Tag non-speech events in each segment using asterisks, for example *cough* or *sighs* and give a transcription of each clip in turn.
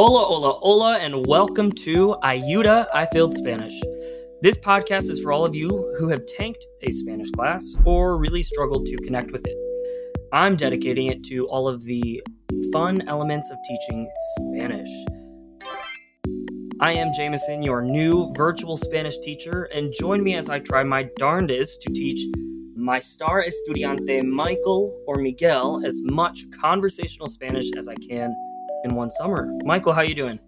Hola, hola, hola, and welcome to Ayuda I Failed Spanish. This podcast is for all of you who have tanked a Spanish class or really struggled to connect with it. I'm dedicating it to all of the fun elements of teaching Spanish. I am Jameson, your new virtual Spanish teacher, and join me as I try my darndest to teach my star estudiante Michael or Miguel as much conversational Spanish as I can in one summer. Michael, how you doing?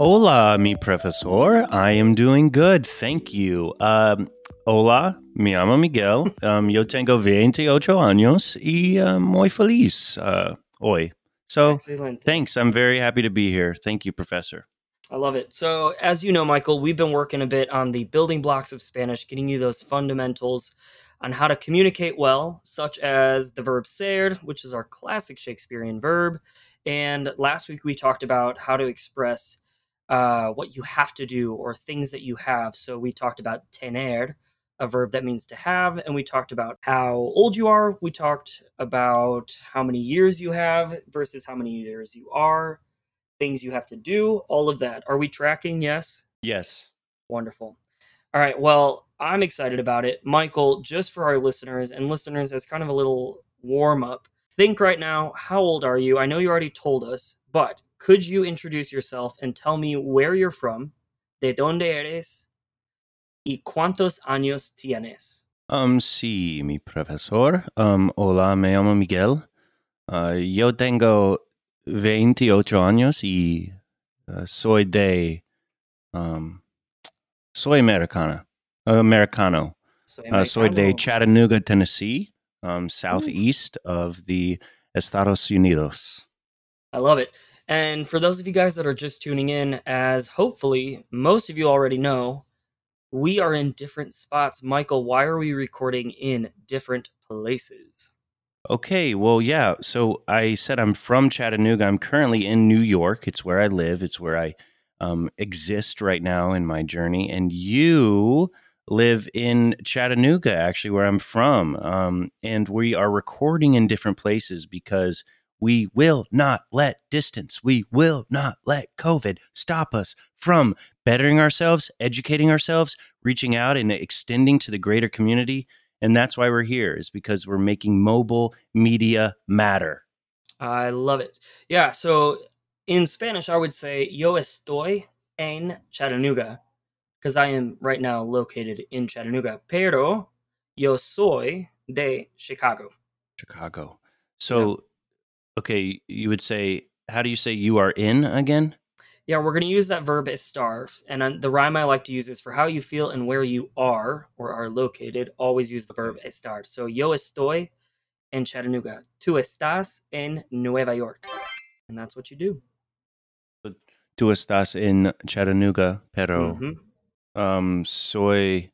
Hola, mi profesor. I am doing good. Thank you. Um, hola, me llamo Miguel. *laughs* Um, yo tengo 28 años y uh, muy feliz uh, hoy. So, Excellent. thanks. I'm very happy to be here. Thank you, Professor. I love it. So, as you know, Michael, we've been working a bit on the building blocks of Spanish, getting you those fundamentals on how to communicate well, such as the verb ser, which is our classic Shakespearean verb. And last week we talked about how to express uh, what you have to do or things that you have. So, we talked about tener, a verb that means to have, and we talked about how old you are. We talked about how many years you have versus how many years you are things you have to do, all of that. Are we tracking? Yes. Yes. Wonderful. All right. Well, I'm excited about it. Michael, just for our listeners and listeners as kind of a little warm up, think right now, how old are you? I know you already told us, but could you introduce yourself and tell me where you're from, de donde eres, y cuántos años tienes? Um, sí, mi profesor. Um, hola, me llamo Miguel. Uh, yo tengo 28 años y uh, soy de. Um, soy americana. Americano. Soy Uh, soy de. Chattanooga, Tennessee, um, southeast of the Estados Unidos. I love it. And for those of you guys that are just tuning in, as hopefully most of you already know, we are in different spots. Michael, why are we recording in different places? Okay, well, yeah. So I said I'm from Chattanooga. I'm currently in New York. It's where I live. It's where I um, exist right now in my journey. And you live in Chattanooga, actually, where I'm from. Um, and we are recording in different places because we will not let distance, we will not let COVID stop us from bettering ourselves, educating ourselves, reaching out and extending to the greater community. And that's why we're here, is because we're making mobile media matter. I love it. Yeah, so in Spanish, I would say yo estoy en Chattanooga because I am right now located in Chattanooga. Pero yo soy de Chicago. Chicago. So, okay, you would say, how do you say you are in again? Yeah, we're going to use that verb estar. And the rhyme I like to use is for how you feel and where you are or are located. Always use the verb estar. So yo estoy en Chattanooga. Tú estás en Nueva York. And that's what you do. Tú estás en Chattanooga, pero Mhm. um, soy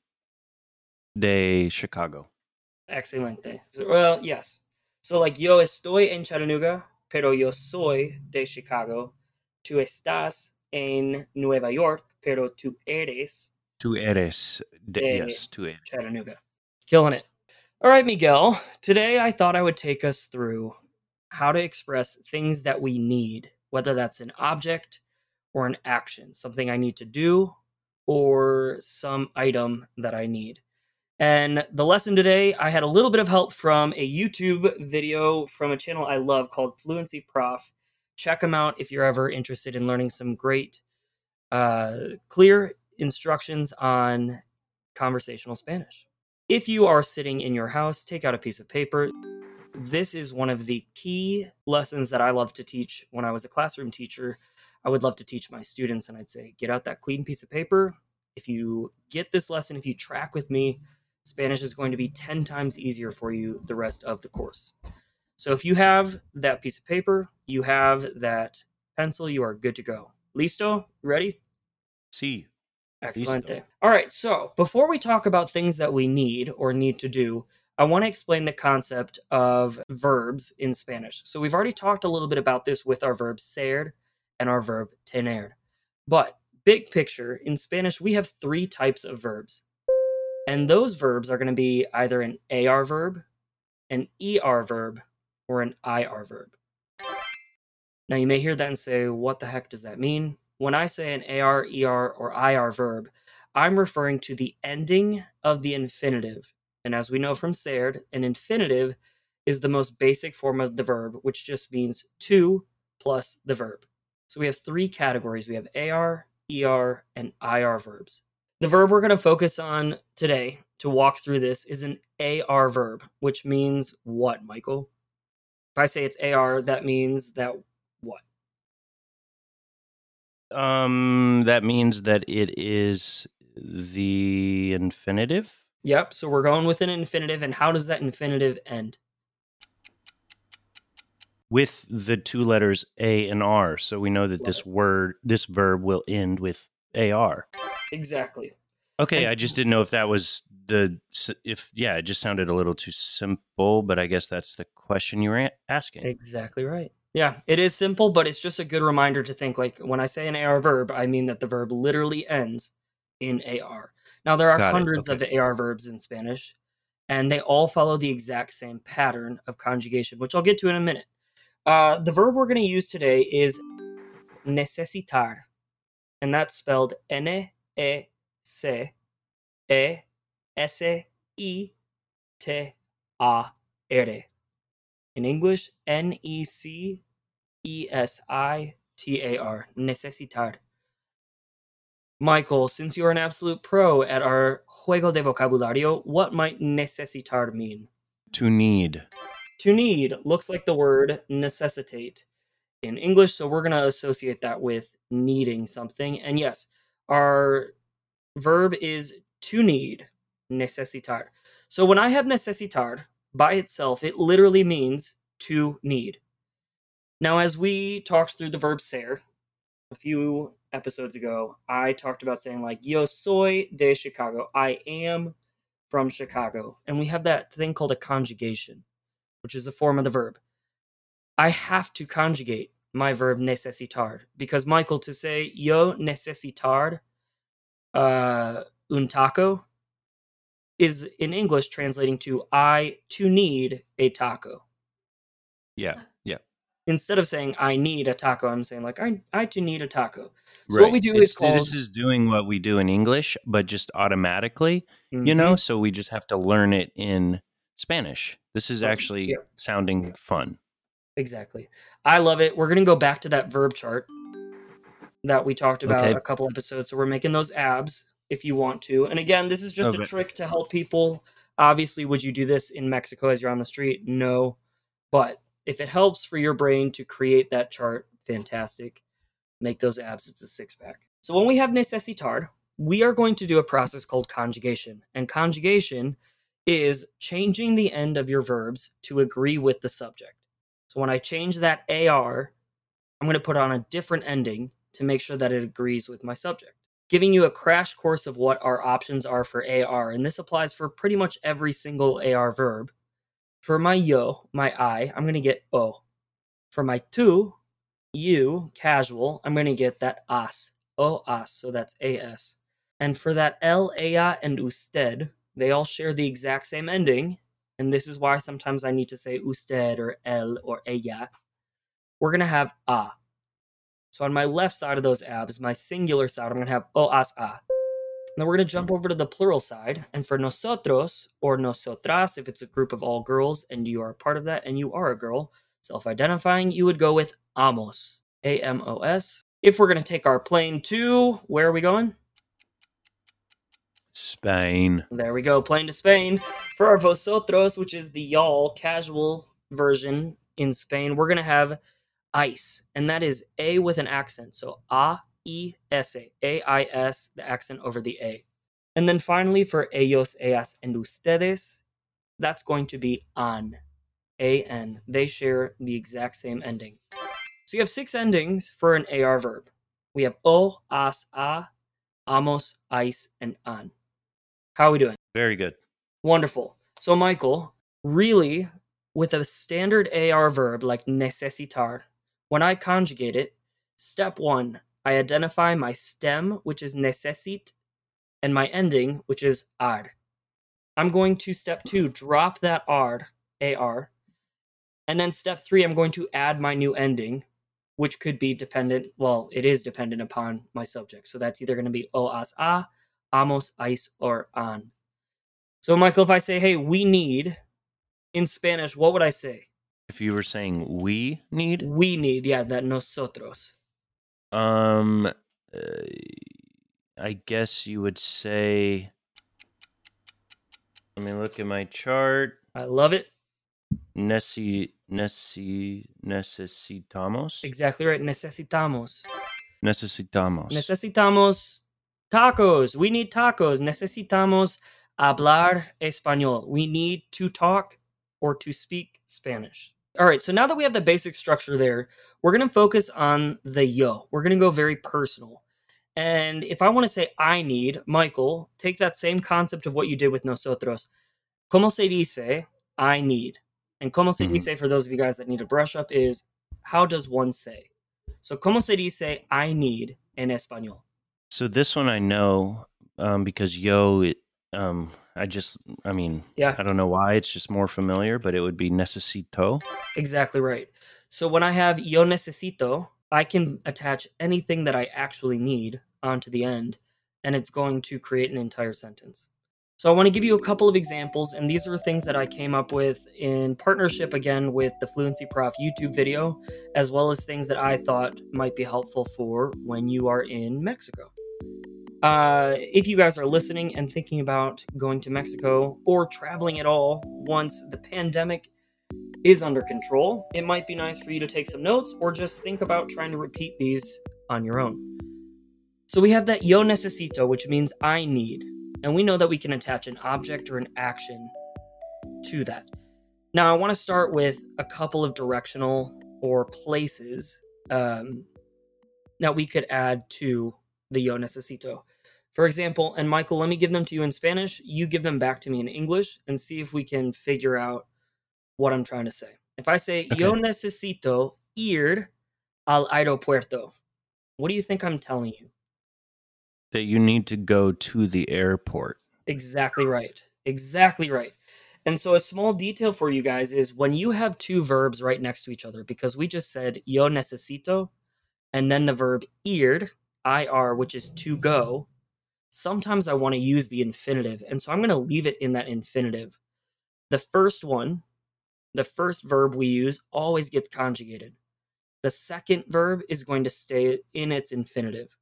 de Chicago. Excelente. So, well, yes. So like yo estoy en Chattanooga, pero yo soy de Chicago. Tú estás en Nueva York, pero tú eres Tú eres de, De- yes, tú eres. Chattanooga. Killing it. All right, Miguel. Today I thought I would take us through how to express things that we need, whether that's an object or an action, something I need to do or some item that I need. And the lesson today, I had a little bit of help from a YouTube video from a channel I love called Fluency Prof. Check them out if you're ever interested in learning some great, uh, clear instructions on conversational Spanish. If you are sitting in your house, take out a piece of paper. This is one of the key lessons that I love to teach when I was a classroom teacher. I would love to teach my students, and I'd say, get out that clean piece of paper. If you get this lesson, if you track with me, Spanish is going to be 10 times easier for you the rest of the course. So if you have that piece of paper, you have that pencil, you are good to go. Listo? Ready? Sí. Excellent. Listo. All right. So before we talk about things that we need or need to do, I want to explain the concept of verbs in Spanish. So we've already talked a little bit about this with our verb ser and our verb tener. But big picture, in Spanish, we have three types of verbs. And those verbs are going to be either an AR verb, an ER verb, or an IR verb. Now, you may hear that and say, what the heck does that mean? When I say an AR, ER, or IR verb, I'm referring to the ending of the infinitive. And as we know from SAIRD, an infinitive is the most basic form of the verb, which just means to plus the verb. So we have three categories we have AR, ER, and IR verbs. The verb we're going to focus on today to walk through this is an AR verb, which means what, Michael? If I say it's AR, that means that what? Um, that means that it is the infinitive. Yep. So we're going with an infinitive, and how does that infinitive end? With the two letters A and R. So we know that Love this it. word, this verb will end with AR. Exactly. Okay, And- I just didn't know if that was the if yeah, it just sounded a little too simple, but I guess that's the question you were asking. Exactly right. Yeah, it is simple, but it's just a good reminder to think like when I say an AR verb, I mean that the verb literally ends in AR. Now, there are Got hundreds of AR verbs in Spanish, and they all follow the exact same pattern of conjugation, which I'll get to in a minute. Uh, the verb we're going to use today is necesitar, and that's spelled N E C E S I T A R. In English, N E C E S I T A R. Necesitar. Michael, since you are an absolute pro at our Juego de Vocabulario, what might necesitar mean? To need. To need looks like the word necessitate in English, so we're going to associate that with needing something. And yes, our verb is to need, necesitar. So when I have necesitar by itself, it literally means to need. Now, as we talked through the verb ser a few episodes ago, I talked about saying, like, yo soy de Chicago. I am from Chicago. And we have that thing called a conjugation, which is a form of the verb. I have to conjugate my verb necesitar because, Michael, to say yo necesitar uh, un taco is in English translating to I to need a taco. Yeah. Yeah. Instead of saying I need a taco, I'm saying like I I to need a taco. So what we do is called this is doing what we do in English, but just automatically, you Mhm. know, so we just have to learn it in Spanish. This is actually yeah. sounding fun. Exactly. I love it. We're going to go back to that verb chart that we talked about Okay. a couple episodes. So we're making those abs if you want to. And again, this is just a trick to help people. Obviously, would you do this in Mexico as you're on the street? No. But if it helps for your brain to create that chart, fantastic. Make those abs. It's a six pack. So when we have necesitar, we are going to do a process called conjugation. And conjugation is changing the end of your verbs to agree with the subject. So when I change that AR, I'm going to put on a different ending to make sure that it agrees with my subject. Giving you a crash course of what our options are for AR, and this applies for pretty much every single AR verb. For my yo, my I, I'm going to get O. For my tu, you, casual, I'm going to get that as, O as, so that's AS. And for that el, ella, and usted, they all share the exact same ending, and this is why sometimes I need to say usted or el or ella. We're going to have a. So on my left side of those abs, my singular side, I'm going to have o as a. Now we're going to jump over to the plural side, and for nosotros or nosotras, if it's a group of all girls and you are a part of that and you are a girl, self identifying, you would go with amos. A M O S. If we're going to take our plane to, where are we going? Spain. There we go, plane to Spain. For our vosotros, which is the y'all casual version in Spain, we're going to have ice, and that is A with an accent. So A E S A. A I S, the accent over the A. And then finally for ellos, ellas, and ustedes, that's going to be an. A N. They share the exact same ending. So you have six endings for an AR verb. We have o, as, a, amos, ice, and an. How are we doing? Very good. Wonderful. So, Michael, really, with a standard AR verb like necesitar, when I conjugate it, step one, I identify my stem, which is necesit, and my ending, which is ar. I'm going to step two, drop that ar, AR. And then step three, I'm going to add my new ending, which could be dependent. Well, it is dependent upon my subject. So that's either going to be o as a, amos, ais, or an. So, Michael, if I say, hey, we need in Spanish, what would I say? If you were saying we need, We need, yeah, that nosotros. um, uh, I guess you would say. Let me look at my chart. I love it. Neci, neci, necesitamos. Exactly right. Necesitamos. Necesitamos. Necesitamos tacos. We need tacos. Necesitamos hablar español. We need to talk or to speak Spanish. All right, so now that we have the basic structure there, we're going to focus on the yo. We're going to go very personal. And if I want to say I need, Michael, take that same concept of what you did with nosotros. Como se dice I need? And como se Mhm. dice, for those of you guys that need a brush up, is how does one say? So, como se dice I need in español? So this one I know um, because yo, it, um, I just, I mean, Yeah. I don't know why. It's just more familiar, but it would be necesito. Exactly right. So when I have yo necesito, I can attach anything that I actually need onto the end, and it's going to create an entire sentence. So I want to give you a couple of examples, and these are things that I came up with in partnership again with the Fluency Prof YouTube video, as well as things that I thought might be helpful for when you are in Mexico. Uh, if you guys are listening and thinking about going to Mexico or traveling at all once the pandemic is under control, it might be nice for you to take some notes or just think about trying to repeat these on your own. So we have that yo necesito, which means I need, and we know that we can attach an object or an action to that. Now, I want to start with a couple of directional or places um, that we could add to the yo necesito. For example, and Michael, let me give them to you in Spanish. You give them back to me in English and see if we can figure out what I'm trying to say. If I say, Yo necesito ir al aeropuerto, what do you think I'm telling you? That you need to go to the airport. Exactly right. Exactly right. And so, a small detail for you guys is when you have two verbs right next to each other, because we just said yo necesito and then the verb ir, ir, which is to go, sometimes I want to use the infinitive. And so, I'm going to leave it in that infinitive. The first one, the first verb we use, always gets conjugated. The second verb is going to stay in its infinitive.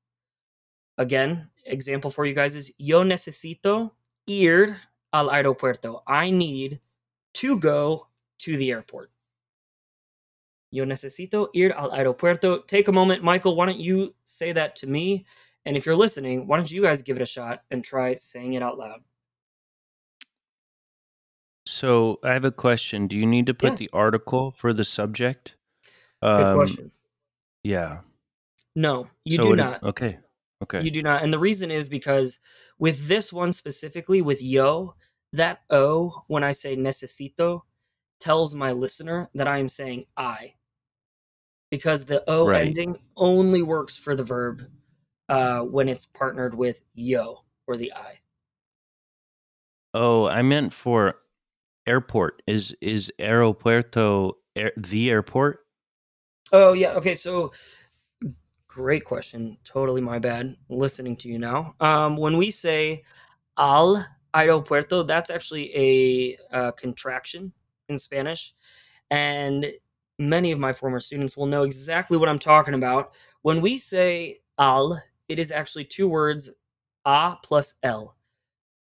Again, example for you guys is yo necesito ir al aeropuerto. I need to go to the airport. Yo necesito ir al aeropuerto. Take a moment, Michael. Why don't you say that to me? And if you're listening, why don't you guys give it a shot and try saying it out loud? So I have a question. Do you need to put Yeah. the article for the subject? Good Um, question. Yeah. No, you so do it- not. okay. Okay. You do not. And the reason is because with this one specifically, with yo, that O, when I say necesito, tells my listener that I am saying I. Because the O Right. ending only works for the verb uh, when it's partnered with yo or the I. oh, I meant for airport. Is is aeropuerto air, the airport? Oh, yeah. Okay. So great question. Totally my bad. Listening to you now. Um, when we say al aeropuerto, that's actually a, uh contraction in Spanish. And many of my former students will know exactly what I'm talking about. When we say al, it is actually two words, a plus l.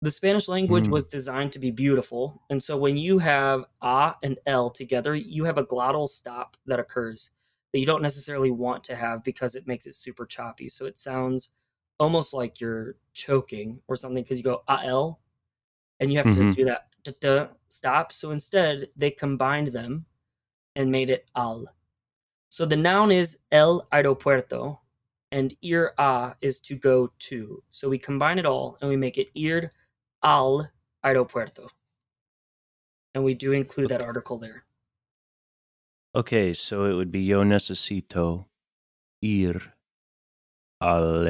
The Spanish language Mm. was designed to be beautiful. And so when you have a and l together, you have a glottal stop that occurs that you don't necessarily want to have because it makes it super choppy. So it sounds almost like you're choking or something because you go al and you have Mhm. to do that stop. So instead, they combined them and made it al. So the noun is el aeropuerto and ir a is to go to. So we combine it all and we make it ir al aeropuerto. And we do include that article there. Okay, so it would be yo necesito ir al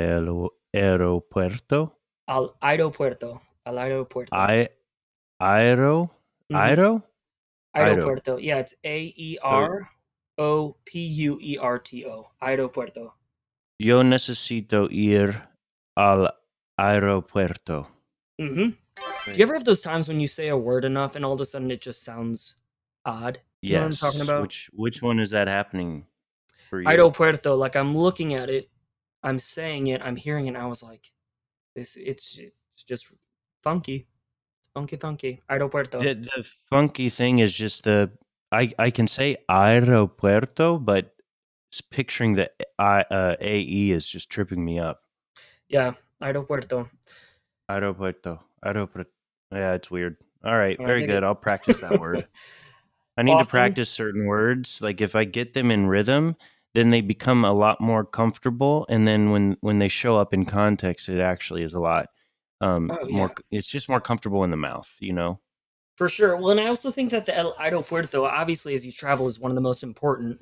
aeropuerto. Al aeropuerto. Al aeropuerto. I aero Mhm. aero. Aero. Aeropuerto. Yeah, it's A E R O P U E R T O. Aeropuerto. Yo necesito ir al aeropuerto. hmm Do you ever have those times when you say a word enough and all of a sudden it just sounds odd? You know what I'm Yes. talking about? Which which one is that happening for you? Aeropuerto. Like I'm looking at it, I'm saying it, I'm hearing it, and I was like, this it's it's just funky. It's funky funky. Aeropuerto. The, the funky thing is just the I I can say aeropuerto, but picturing the I uh, ae is just tripping me up. Yeah, aeropuerto. Aeropuerto, aeropuerto. Yeah, it's weird. All right, very good. it. I'll practice that word. *laughs* I need Awesome. to practice certain words. Like if I get them in rhythm, then they become a lot more comfortable. And then when when they show up in context, it actually is a lot um Oh, more. It's just more comfortable in the mouth. You know. For sure. Well, and I also think that the El Aeropuerto, obviously, as you travel, is one of the most important.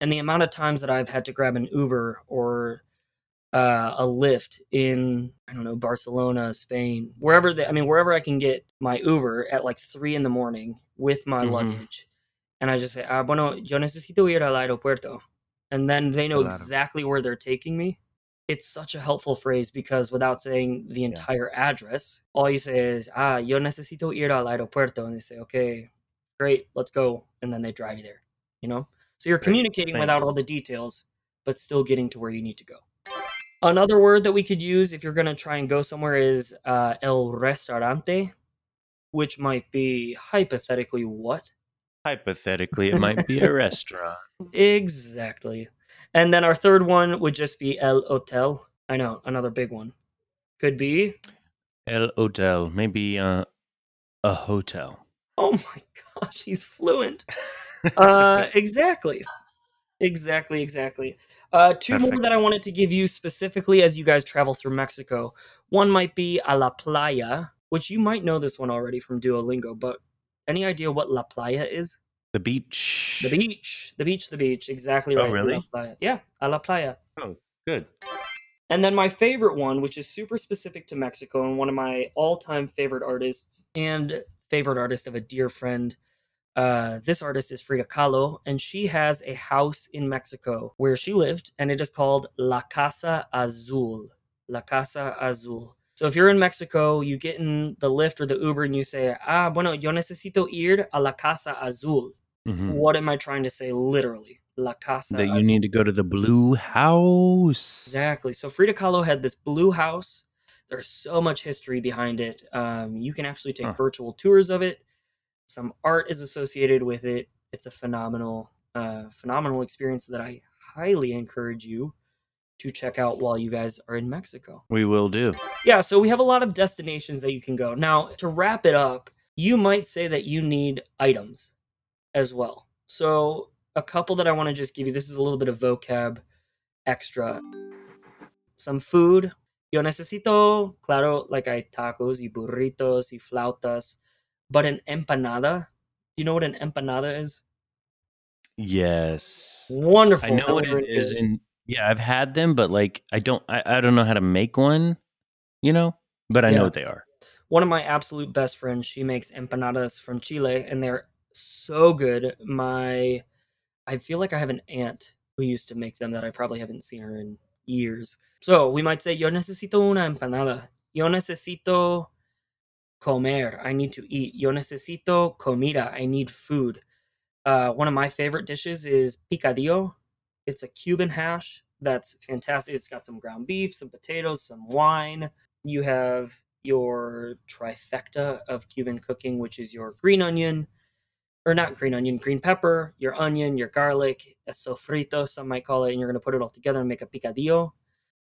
And the amount of times that I've had to grab an Uber or uh, a Lyft in, I don't know, Barcelona, Spain, wherever, the, I mean, wherever I can get my Uber at like three in the morning with my Mhm. luggage. And I just say, ah, bueno, yo necesito ir al aeropuerto. And then they know exactly where they're taking me. It's such a helpful phrase because without saying the entire address, all you say is, ah, yo necesito ir al aeropuerto. And they say, okay, great, let's go. And then they drive you there, you know? So you're Great, communicating without all the details, but still getting to where you need to go. Another word that we could use if you're going to try and go somewhere is uh, el restaurante, which might be hypothetically what? Hypothetically, it might be a *laughs* restaurant. Exactly. And then our third one would just be El Hotel. I know, another big one. Could be, El hotel, maybe uh, a hotel. oh my *laughs* gosh, he's fluent. Uh, exactly. Exactly, exactly. Uh, two more that I wanted to give you specifically as you guys travel through Mexico. One might be a la playa, which you might know this one already from Duolingo, but any idea what la playa is? The beach. The beach. The beach, the beach. Exactly Oh, right. La really? Yeah, a la playa. Oh, good. And then my favorite one, which is super specific to Mexico and one of my all-time favorite artists and favorite artist of a dear friend. Uh, this artist is Frida Kahlo, and she has a house in Mexico where she lived, and it is called La Casa Azul. La Casa Azul. So if you're in Mexico, you get in the Lyft or the Uber and you say, Ah, bueno, yo necesito ir a la Casa Azul. Mhm. What am I trying to say literally? La Casa That you Azul. need to go to the blue house. Exactly. So Frida Kahlo had this blue house. There's so much history behind it. Um, you can actually take Huh. virtual tours of it. Some art is associated with it. It's a phenomenal, uh, phenomenal experience that I highly encourage you to check out while you guys are in Mexico. We will do. Yeah, so we have a lot of destinations that you can go. Now, to wrap it up, you might say that you need items as well. So, a couple that I want to just give you this is a little bit of vocab extra. Some food. Yo necesito, claro, like I tacos y burritos y flautas, but an empanada. You know what an empanada is? Yes. Wonderful. I know what it is, and yeah, I've had them, but like I don't, I, I don't know how to make one. You know, but I Yeah. know what they are. one of my absolute best friends she makes empanadas from chile and they're so good my i feel like i have an aunt who used to make them that i probably haven't seen her in years so we might say yo necesito una empanada yo necesito comer i need to eat. Yo necesito comida i need food. Uh, one of my favorite dishes is picadillo. It's a cuban hash that's fantastic. It's got some ground beef some potatoes some wine. You have your trifecta of Cuban cooking, which is your green onion, or not green onion, green pepper, your onion, your garlic, a sofrito, some might call it, and you're going to put it all together and make a picadillo.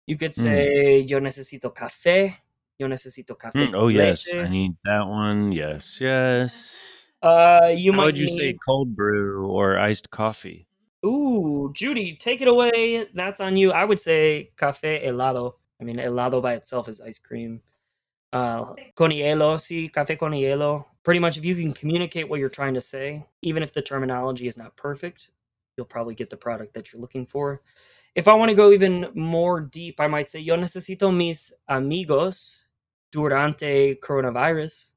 You could Mm. say, yo necesito café, yo necesito café. Mm, oh yes, leche. I need that one. Yes, yes. Uh, you How might would you need. say cold brew or iced coffee? Ooh, Judy, take it away. That's on you. I would say café helado. I mean, helado by itself is ice cream. Uh, con hielo, sí, café con hielo. Pretty much, if you can communicate what you're trying to say, even if the terminology is not perfect, you'll probably get the product that you're looking for. If I want to go even more deep, I might say, yo necesito mis amigos durante coronavirus,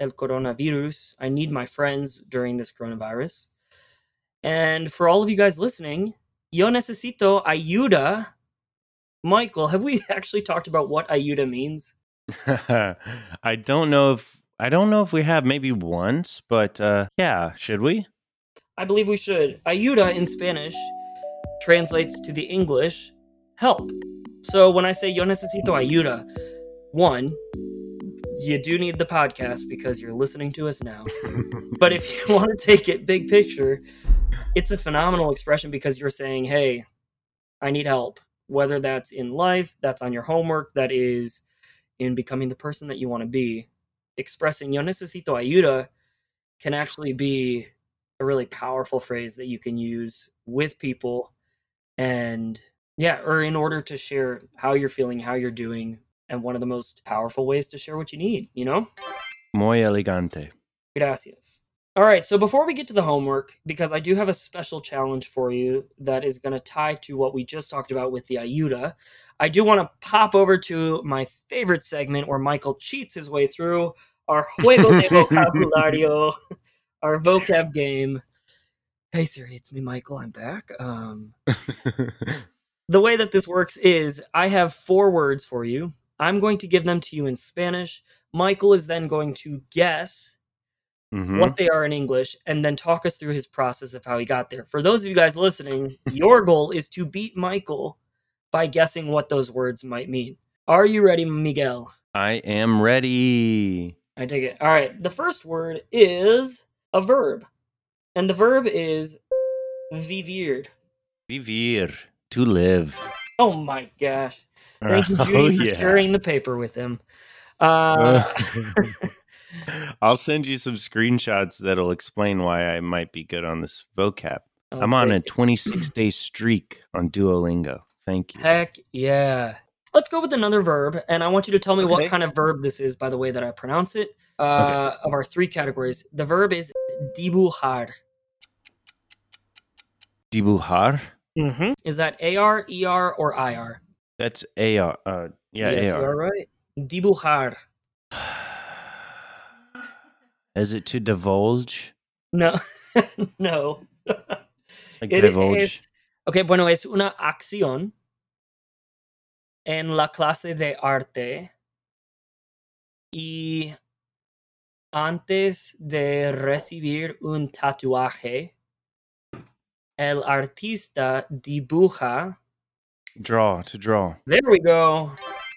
el coronavirus. I need my friends during this coronavirus. And for all of you guys listening, yo necesito ayuda. Michael, have we *laughs* actually talked about what ayuda means? *laughs* I don't know if I don't know if we have maybe once, but uh, yeah, should we? I believe we should. Ayuda in Spanish translates to the English help. So when I say yo necesito ayuda, one, you do need the podcast because you're listening to us now. *laughs* but if you want to take it big picture, it's a phenomenal expression because you're saying, hey, I need help. Whether that's in life, that's on your homework, that is in becoming the person that you want to be. Expressing yo necesito ayuda can actually be a really powerful phrase that you can use with people and yeah, or in order to share how you're feeling, how you're doing, and one of the most powerful ways to share what you need, you know? Muy elegante. Gracias. All right, so before we get to the homework, because I do have a special challenge for you that is going to tie to what we just talked about with the Ayuda, I do want to pop over to my favorite segment where Michael cheats his way through our Juego de *laughs* Vocabulario, our vocab game. Hey Siri, it's me, Michael. I'm back. Um, *laughs* the way that this works is I have four words for you. I'm going to give them to you in Spanish. Michael is then going to guess Mhm. what they are in English and then talk us through his process of how he got there. For those of you guys listening, *laughs* your goal is to beat Michael by guessing what those words might mean. Are you ready, Miguel? I am ready. I take it. All right. The first word is a verb, and the verb is vivir. Vivir, to live. Oh my gosh. Thank you, Judy, Oh, for yeah. sharing the paper with him. Uh, *laughs* I'll send you some screenshots that'll explain why I might be good on this vocab. I'll I'm on a 26 *clears throat* day streak on Duolingo. Thank you. Heck yeah. Let's go with another verb, and I want you to tell me what kind of verb this is by the way that I pronounce it. Uh, Of our three categories, the verb is dibujar. Dibujar? Mm-hmm. Is that AR, ER, or IR? That's AR. Uh, yeah, yes, AR. right. Dibujar. *sighs* Is it to divulge? No, *laughs* no. Like It divulge? es- ok, bueno, es una acción en la clase de arte y antes de recibir un tatuaje, el artista dibuja. Draw, to draw. There we go.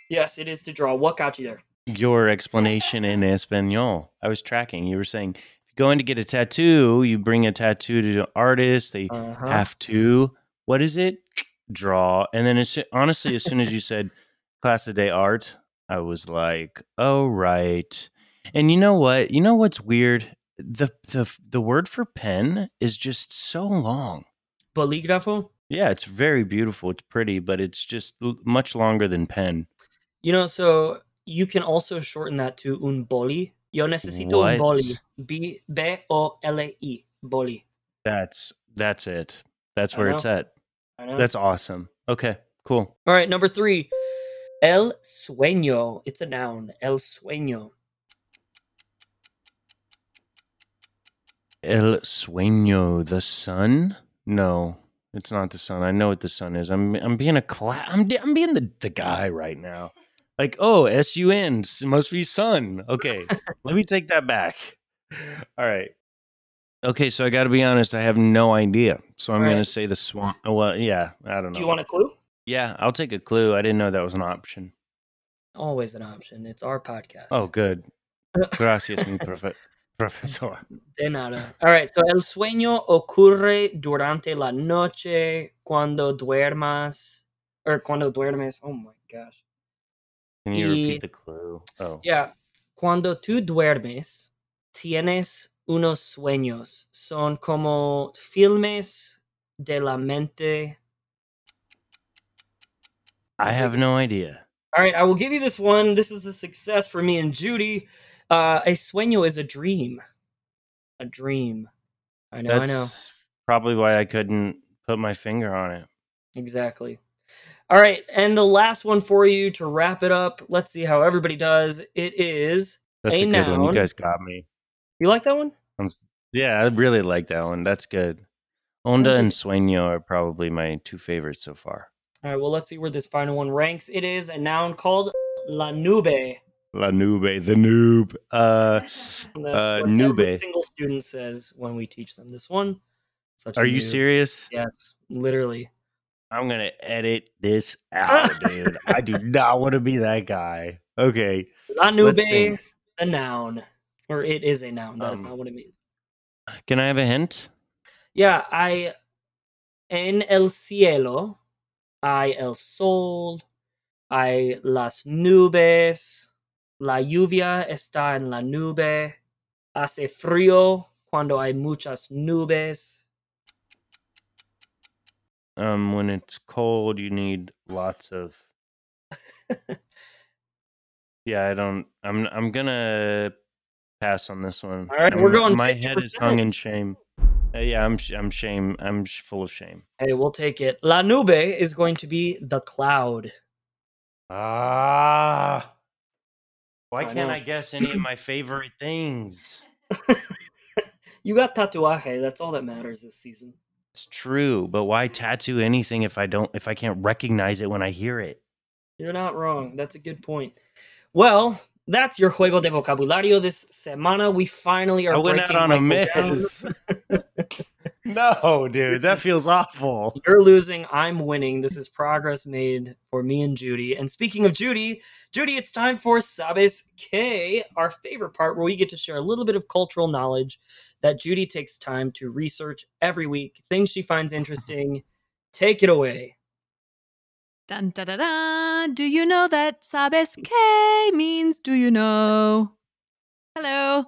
Yes, it is to draw. What got you there? Your explanation in Espanol. I was tracking. You were saying if you're going to get a tattoo, you bring a tattoo to the artist. They Uh-huh. have to. What is it? Draw. And then as, honestly, as soon as you said class of day art, I was like, oh right. And you know what? You know what's weird? The the the word for pen is just so long. Bolígrafo. Yeah, it's very beautiful. It's pretty, but it's just l- much longer than pen. You know, so you can also shorten that to un boli. Yo necesito un What? boli. B B O L E I. Boli. That's that's it. That's I where it's at. I know. That's awesome. Okay, cool. All right, number three. El sueño. It's a noun. El sueño. El sueño, the sun? No, it's not the sun. I know what the sun is. I'm I'm being a cla- I'm I'm being the the guy right now. Like, oh, S U N must be sun. Okay, let me take that back. All right. Okay, so I got to be honest. I have no idea. So I'm All gonna say the swan. oh, Well, yeah, I don't know. Do you want a clue? Yeah, I'll take a clue. I didn't know that was an option. Always an option. It's our podcast. Oh, good. *laughs* Gracias, mi profe- profesor. De nada. All right, so el sueño ocurre durante la noche cuando duermas. Or cuando duermes. Oh my gosh. Can you Y- repeat the clue? Oh, Yeah. Cuando tú duermes, tienes unos sueños. Son como filmes de la mente. I have no idea. All right, I will give you this one. This is a success for me and Judy. Uh, a sueño is a dream. A dream. I know, That's I know. probably why I couldn't put my finger on it. Exactly. All right, and the last one for you to wrap it up. Let's see how everybody does. It is. That's A a, good one. You guys got me. You like that one? I'm, yeah, I really like that one. That's good. Onda and Sueño are probably my two favorites so far. All right, well, let's see where this final one ranks. It is a noun called la nube. La Nube, the noob. Uh, Uh, nube. every single student says when we teach them this one. Such a are you noob. serious? Yes, literally. I'm gonna edit this out, *laughs* dude. I do not want to be that guy. Okay. La nube, a noun. Or it is a noun. That is Um, not what it means. Can I have a hint? Yeah, I en el cielo, hay el sol, I las nubes, la lluvia está en la nube, hace frío cuando hay muchas nubes. Um, when it's cold, you need lots of. *laughs* Yeah, I don't. I'm. I'm gonna pass on this one. All right, I'm- we're going My head is hung in shame. Uh, yeah, I'm. I'm shame. I'm full of shame. Hey, we'll take it. La nube is going to be the cloud. Ah. Why I can't know. I guess any of *clears throat* my favorite things? *laughs* You got tatuaje. That's all that matters this season. It's true, but why tattoo anything if I don't if I can't recognize it when I hear it? You're not wrong. That's a good point. Well, that's your juego de vocabulario this semana. We finally are. I went out on a Michael down. miss. *laughs* *laughs* no, dude, This that is- *laughs* feels awful. You're losing. I'm winning. This is progress made for me and Judy. And speaking of Judy, Judy, it's time for Sabes Qué, our favorite part where we get to share a little bit of cultural knowledge that Judy takes time to research every week, things she finds interesting. Take it away. Dun da da da. Do you know that sabes qué means do you know? Hello.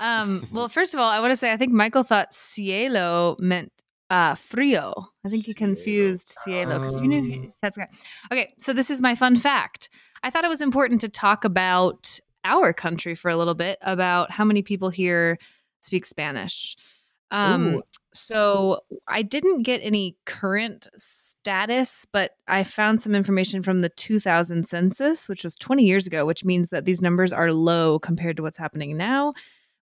Um, *laughs* well, first of all, I want to say I think Michael thought cielo meant uh frio. I think he confused cielo because you knew that's okay. Okay, so this is my fun fact. I thought it was important to talk about our country for a little bit about how many people here speak Spanish. Um, Ooh. so I didn't get any current status, but I found some information from the 2000 census, which was 20 years ago, which means that these numbers are low compared to what's happening now.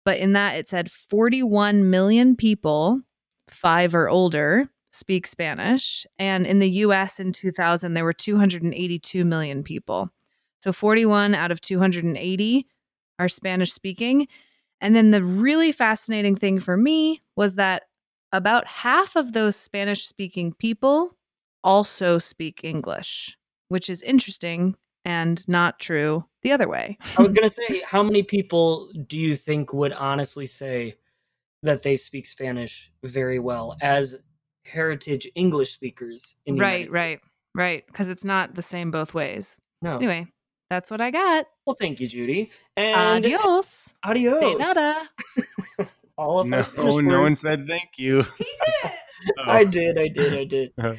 But in that, it said 41 million people, five or older, speak Spanish. And in the US in 2000, there were 282 million people. So 41 out of 280 are Spanish speaking. And then the really fascinating thing for me was that about half of those Spanish speaking people also speak English, which is interesting and not true the other way. I was *laughs* gonna say, how many people do you think would honestly say that they speak Spanish very well as heritage English speakers? In the right, right, right. Because it's not the same both ways. No. Anyway, that's what I got. Well, thank you, Judy. And Adios. adios. De nada. *laughs* All of No, our Spanish no one said thank you. *laughs* He did. Oh. I did, I did, I did. Oh,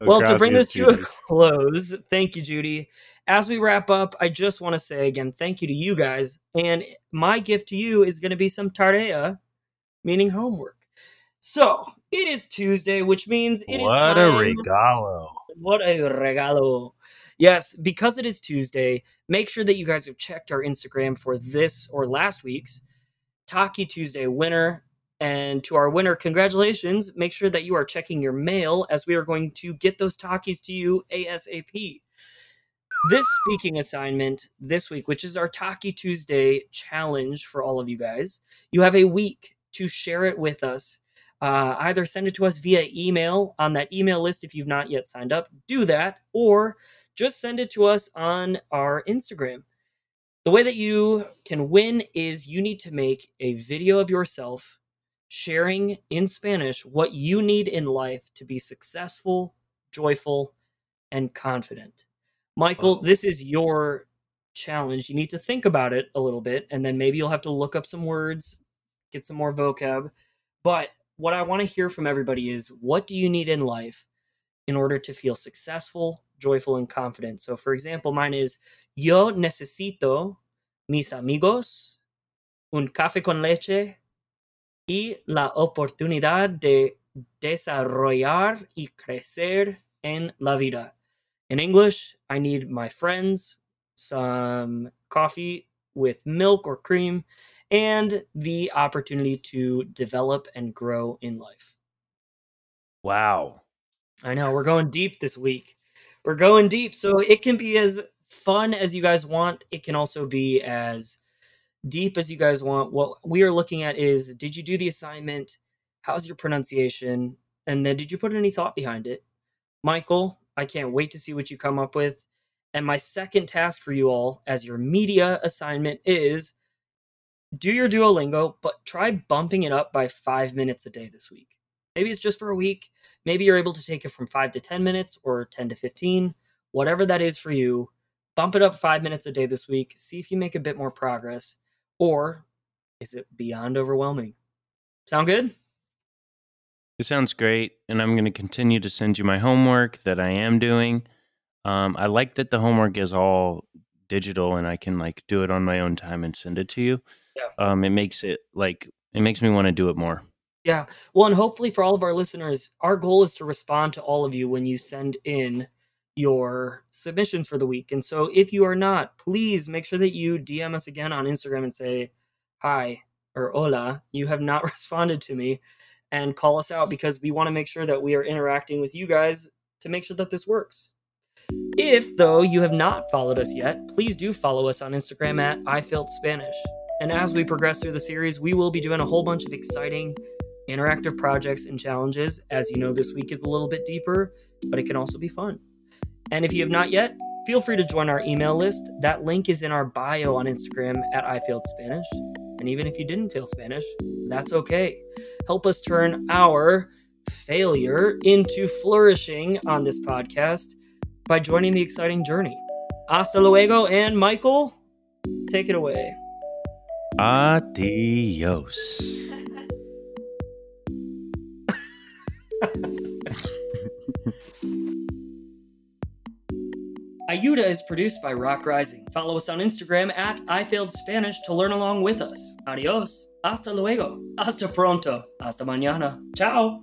well, to bring this gracias, to a close, thank you, Judy. As we wrap up, I just want to say again, thank you to you guys. And my gift to you is going to be some tarea, meaning homework. So it is Tuesday, which means it is what time. a regalo. What a regalo. Yes, because it is Tuesday, make sure that you guys have checked our Instagram for this or last week's Taki Tuesday winner. And to our winner, congratulations. Make sure that you are checking your mail as we are going to get those Takis to you ASAP. This speaking assignment this week, which is our Taki Tuesday challenge for all of you guys, you have a week to share it with us. Uh, either send it to us via email on that email list if you've not yet signed up. Do that or just send it to us on our instagram. The way that you can win is you need to make a video of yourself sharing in spanish what you need in life to be successful joyful and confident michael Wow. this is your challenge you need to think about it a little bit and then maybe you'll have to look up some words get some more vocab but what I want to hear from everybody is what do you need in life in order to feel successful, joyful, and confident? So, for example, mine is Yo necesito mis amigos, un café con leche y la oportunidad de desarrollar y crecer en la vida. In English, I need my friends, some coffee with milk or cream, and the opportunity to develop and grow in life. Wow. I know we're going deep this week. We're going deep, so it can be as fun as you guys want. It can also be as deep as you guys want. What we are looking at is did you do the assignment? How's your pronunciation? And then did you put any thought behind it? Michael, I can't wait to see what you come up with. And my second task for you all as your media assignment is do your Duolingo, but try bumping it up by five minutes a day this week. Maybe it's just for a week. Maybe you're able to take it from five to 10 minutes or 10 to 15, whatever that is for you. Bump it up five minutes a day this week. See if you make a bit more progress. Or is it beyond overwhelming? Sound good? It sounds great. And I'm going to continue to send you my homework that I am doing. Um, I like that the homework is all digital and I can like do it on my own time and send it to you. Yeah. Um, it makes it like, it makes me want to do it more. Yeah. Well, and hopefully for all of our listeners, our goal is to respond to all of you when you send in your submissions for the week. And so if you are not, please make sure that you DM us again on Instagram and say, hi or hola, you have not *laughs* responded to me and call us out because we want to make sure that we are interacting with you guys to make sure that this works. If, though, you have not followed us yet, please do follow us on Instagram at I Failed Spanish. And as we progress through the series, we will be doing a whole bunch of exciting interactive projects and challenges. As you know, this week is a little bit deeper, but it can also be fun. And if you have not yet, feel free to join our email list. That link is in our bio on Instagram at I Failed Spanish. And even if you didn't fail Spanish, that's okay. Help us turn our failure into flourishing on this podcast by joining the exciting journey. Hasta luego, and Michael, take it away. Adios. Ayuda is produced by Rock Rising. Follow us on Instagram at I Failed Spanish to learn along with us. Adios. Hasta luego. Hasta pronto. Hasta mañana. Ciao.